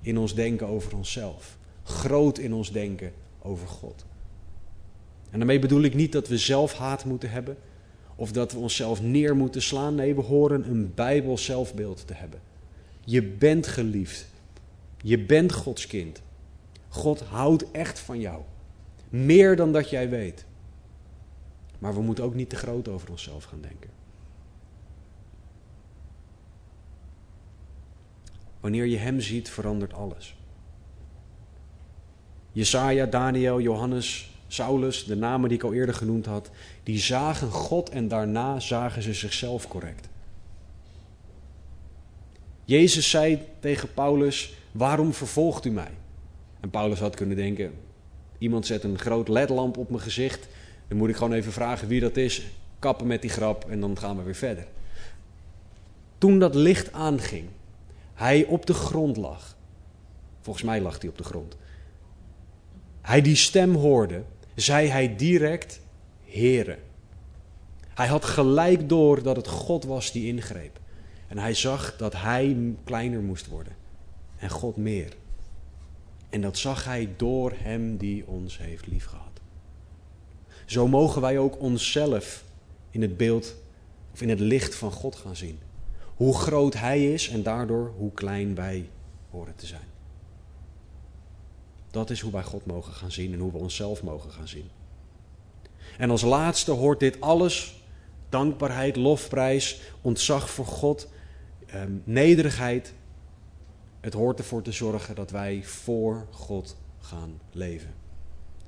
in ons denken over onszelf. Groot in ons denken over God. En daarmee bedoel ik niet dat we zelf haat moeten hebben of dat we onszelf neer moeten slaan. Nee, we horen een Bijbel zelfbeeld te hebben. Je bent geliefd. Je bent Gods kind. God houdt echt van jou. Meer dan dat jij weet. Maar we moeten ook niet te groot over onszelf gaan denken. Wanneer je Hem ziet, verandert alles. Jesaja, Daniel, Johannes, Saulus, de namen die ik al eerder genoemd had, die zagen God en daarna zagen ze zichzelf correct. Jezus zei tegen Paulus: Waarom vervolgt u mij? En Paulus had kunnen denken: Iemand zet een groot ledlamp op mijn gezicht. Dan moet ik gewoon even vragen wie dat is. Kappen met die grap en dan gaan we weer verder. Toen dat licht aanging, hij op de grond lag. Volgens mij lag hij op de grond. Hij die stem hoorde, zei hij direct: Heere. Hij had gelijk door dat het God was die ingreep. En hij zag dat hij kleiner moest worden en God meer. En dat zag hij door hem die ons heeft liefgehad. Zo mogen wij ook onszelf in het beeld of in het licht van God gaan zien. Hoe groot hij is en daardoor hoe klein wij horen te zijn. Dat is hoe wij God mogen gaan zien en hoe we onszelf mogen gaan zien. En als laatste hoort dit alles: dankbaarheid, lofprijs, ontzag voor God, eh, nederigheid. Het hoort ervoor te zorgen dat wij voor God gaan leven.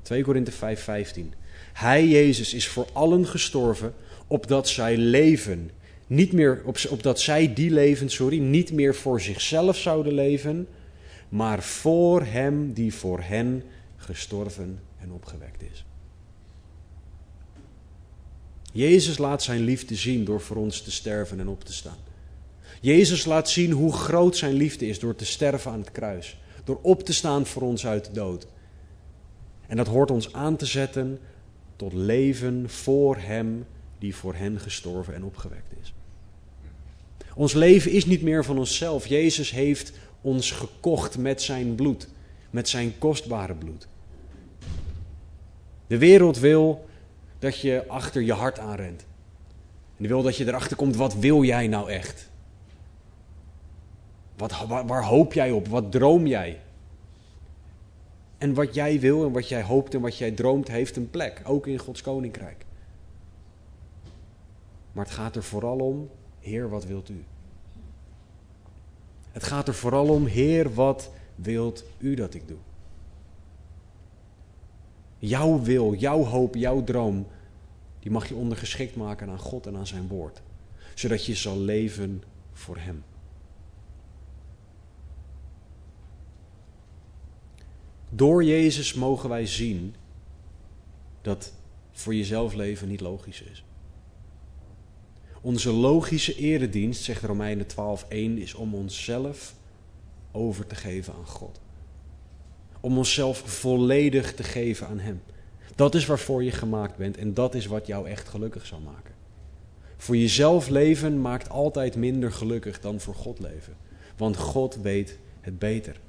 2 Korinthe 5:15. Hij, Jezus, is voor allen gestorven, opdat zij leven. Niet meer, op, opdat zij die leven, sorry, niet meer voor zichzelf zouden leven, maar voor Hem die voor hen gestorven en opgewekt is. Jezus laat zijn liefde zien door voor ons te sterven en op te staan. Jezus laat zien hoe groot zijn liefde is door te sterven aan het kruis. Door op te staan voor ons uit de dood. En dat hoort ons aan te zetten tot leven voor Hem die voor hen gestorven en opgewekt is. Ons leven is niet meer van onszelf. Jezus heeft ons gekocht met zijn bloed, met zijn kostbare bloed. De wereld wil dat je achter je hart aanrent. En die wil dat je erachter komt, wat wil jij nou echt? Wat, waar, waar hoop jij op? Wat droom jij? En wat jij wil en wat jij hoopt en wat jij droomt, heeft een plek, ook in Gods koninkrijk. Maar het gaat er vooral om, Heer, wat wilt u? Het gaat er vooral om, Heer, wat wilt u dat ik doe? Jouw wil, jouw hoop, jouw droom, die mag je ondergeschikt maken aan God en aan zijn woord. Zodat je zal leven voor Hem. Door Jezus mogen wij zien dat voor jezelf leven niet logisch is. Onze logische eredienst, zegt Romeinen 12:1, is om onszelf over te geven aan God. Om onszelf volledig te geven aan Hem. Dat is waarvoor je gemaakt bent en dat is wat jou echt gelukkig zal maken. Voor jezelf leven maakt altijd minder gelukkig dan voor God leven. Want God weet het beter.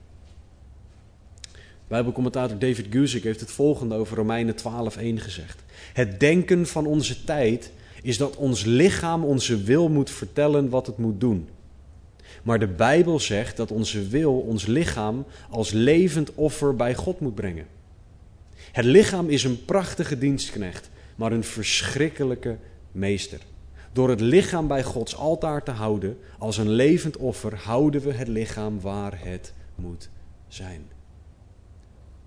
Bijbelcommentator David Guzik heeft het volgende over Romeinen 12:1 gezegd. Het denken van onze tijd is dat ons lichaam onze wil moet vertellen wat het moet doen. Maar de Bijbel zegt dat onze wil ons lichaam als levend offer bij God moet brengen. Het lichaam is een prachtige dienstknecht, maar een verschrikkelijke meester. Door het lichaam bij Gods altaar te houden als een levend offer, houden we het lichaam waar het moet zijn.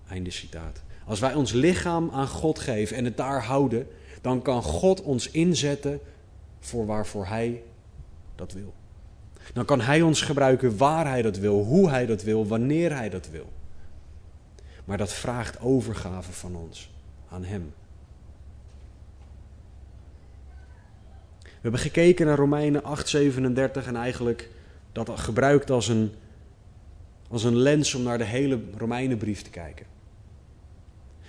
Einde citaat. Als wij ons lichaam aan God geven en het daar houden, dan kan God ons inzetten voor waarvoor Hij dat wil. Dan kan Hij ons gebruiken waar Hij dat wil, hoe Hij dat wil, wanneer Hij dat wil. Maar dat vraagt overgave van ons aan Hem. We hebben gekeken naar Romeinen 8:37 en eigenlijk dat gebruikt als een, als een lens om naar de hele Romeinenbrief te kijken.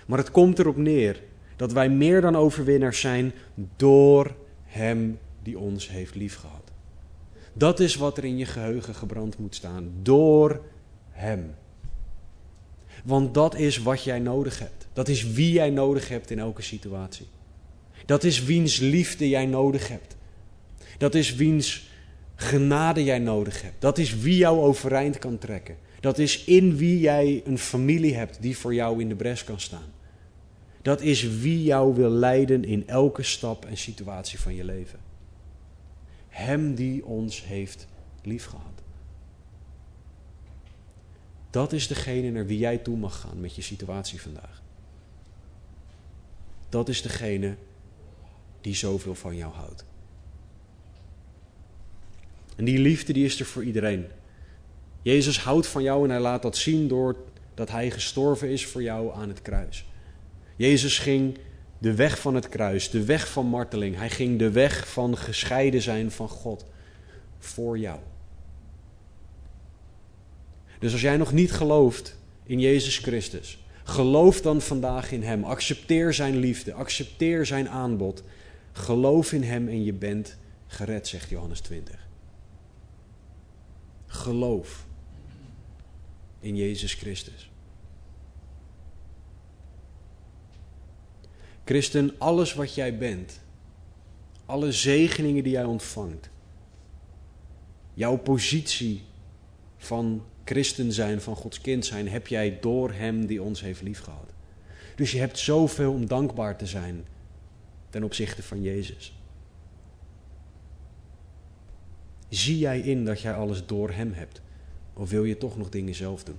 Maar het komt erop neer dat wij meer dan overwinnaars zijn door Hem die ons heeft liefgehad. Dat is wat er in je geheugen gebrand moet staan. Door Hem. Want dat is wat jij nodig hebt. Dat is wie jij nodig hebt in elke situatie. Dat is wiens liefde jij nodig hebt. Dat is wiens genade jij nodig hebt. Dat is wie jou overeind kan trekken. Dat is in wie jij een familie hebt die voor jou in de bres kan staan. Dat is wie jou wil leiden in elke stap en situatie van je leven. Hem die ons heeft liefgehad. Dat is degene naar wie jij toe mag gaan met je situatie vandaag. Dat is degene die zoveel van jou houdt. En die liefde die is er voor iedereen. Jezus houdt van jou en hij laat dat zien door dat hij gestorven is voor jou aan het kruis. Jezus ging de weg van het kruis, de weg van marteling. Hij ging de weg van gescheiden zijn van God voor jou. Dus als jij nog niet gelooft in Jezus Christus, geloof dan vandaag in Hem. Accepteer Zijn liefde, accepteer Zijn aanbod. Geloof in Hem en je bent gered, zegt Johannes 20. Geloof in Jezus Christus. Christen, alles wat jij bent, alle zegeningen die jij ontvangt, jouw positie van christen zijn, van Gods kind zijn, heb jij door Hem die ons heeft liefgehad. Dus je hebt zoveel om dankbaar te zijn ten opzichte van Jezus. Zie jij in dat jij alles door Hem hebt? Of wil je toch nog dingen zelf doen?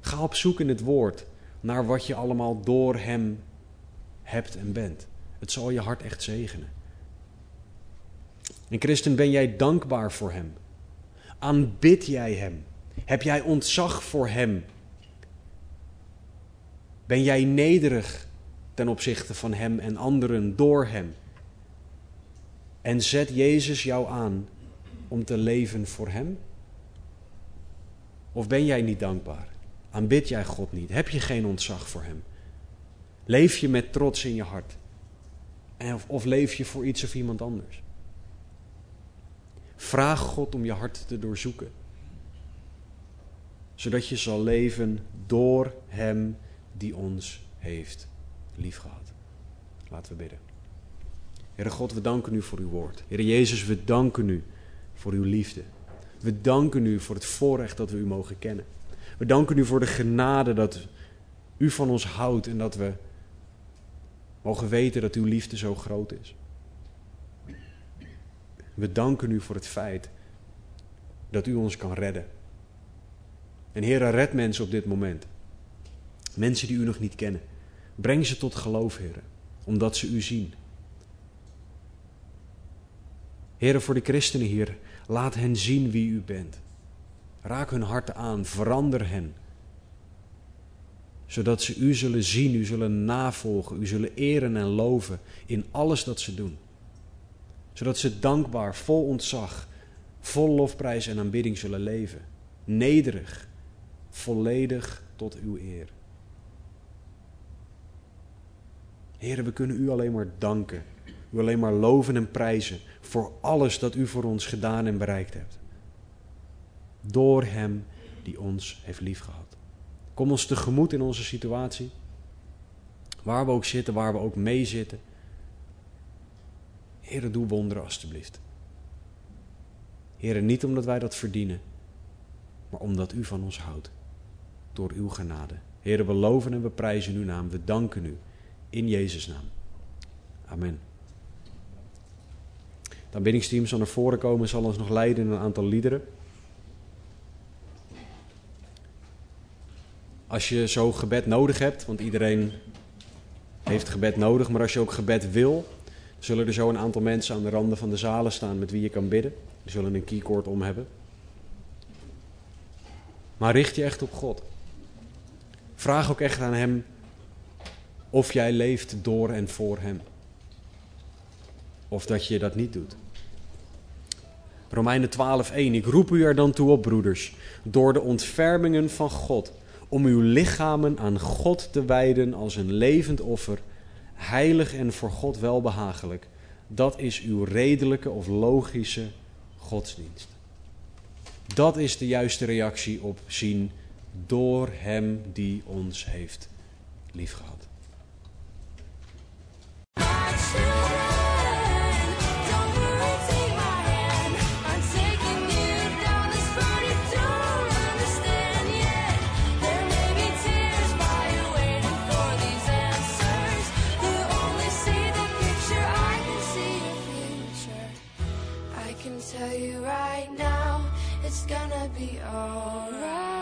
Ga op zoek in het woord naar wat je allemaal door Hem hebt en bent. Het zal je hart echt zegenen. En christen, ben jij dankbaar voor Hem? Aanbid jij Hem? Heb jij ontzag voor Hem? Ben jij nederig ten opzichte van Hem en anderen door Hem? En zet Jezus jou aan om te leven voor Hem? Of ben jij niet dankbaar? Aanbid jij God niet? Heb je geen ontzag voor Hem? Leef je met trots in je hart? Of, of leef je voor iets of iemand anders? Vraag God om je hart te doorzoeken. Zodat je zal leven door Hem die ons heeft liefgehad. Laten we bidden. Heere God, we danken u voor uw woord. Heere Jezus, we danken u voor uw liefde. We danken u voor het voorrecht dat we u mogen kennen. We danken u voor de genade dat u van ons houdt en dat we mogen weten dat uw liefde zo groot is. We danken u voor het feit dat u ons kan redden. En Heer, red mensen op dit moment. Mensen die u nog niet kennen. Breng ze tot geloof, Heer, omdat ze u zien. Heer, voor de christenen hier, laat hen zien wie u bent. Raak hun harten aan, verander hen. Zodat ze u zullen zien, u zullen navolgen, u zullen eren en loven in alles dat ze doen zodat ze dankbaar, vol ontzag, vol lofprijs en aanbidding zullen leven. Nederig, volledig tot uw eer. Heren, we kunnen u alleen maar danken. U alleen maar loven en prijzen voor alles dat u voor ons gedaan en bereikt hebt. Door Hem die ons heeft liefgehad. Kom ons tegemoet in onze situatie. Waar we ook zitten, waar we ook mee zitten. Heere, doe wonderen alstublieft. Heere, niet omdat wij dat verdienen, maar omdat u van ons houdt. Door uw genade. Heere, we loven en we prijzen uw naam. We danken u. In Jezus' naam. Amen. De aanbiddingsteam zal naar voren komen zal ons nog leiden in een aantal liederen. Als je zo gebed nodig hebt, want iedereen heeft gebed nodig, maar als je ook gebed wil, zullen er zo een aantal mensen aan de randen van de zalen staan met wie je kan bidden. Die zullen een keycord om hebben. Maar richt je echt op God. Vraag ook echt aan Hem of jij leeft door en voor Hem. Of dat je dat niet doet. Romeinen 12:1. Ik roep u er dan toe op, broeders, door de ontfermingen van God, om uw lichamen aan God te wijden als een levend offer heilig en voor God welbehagelijk. Dat is uw redelijke of logische godsdienst. Dat is de juiste reactie op zien door Hem die ons heeft liefgehad. gonna be alright.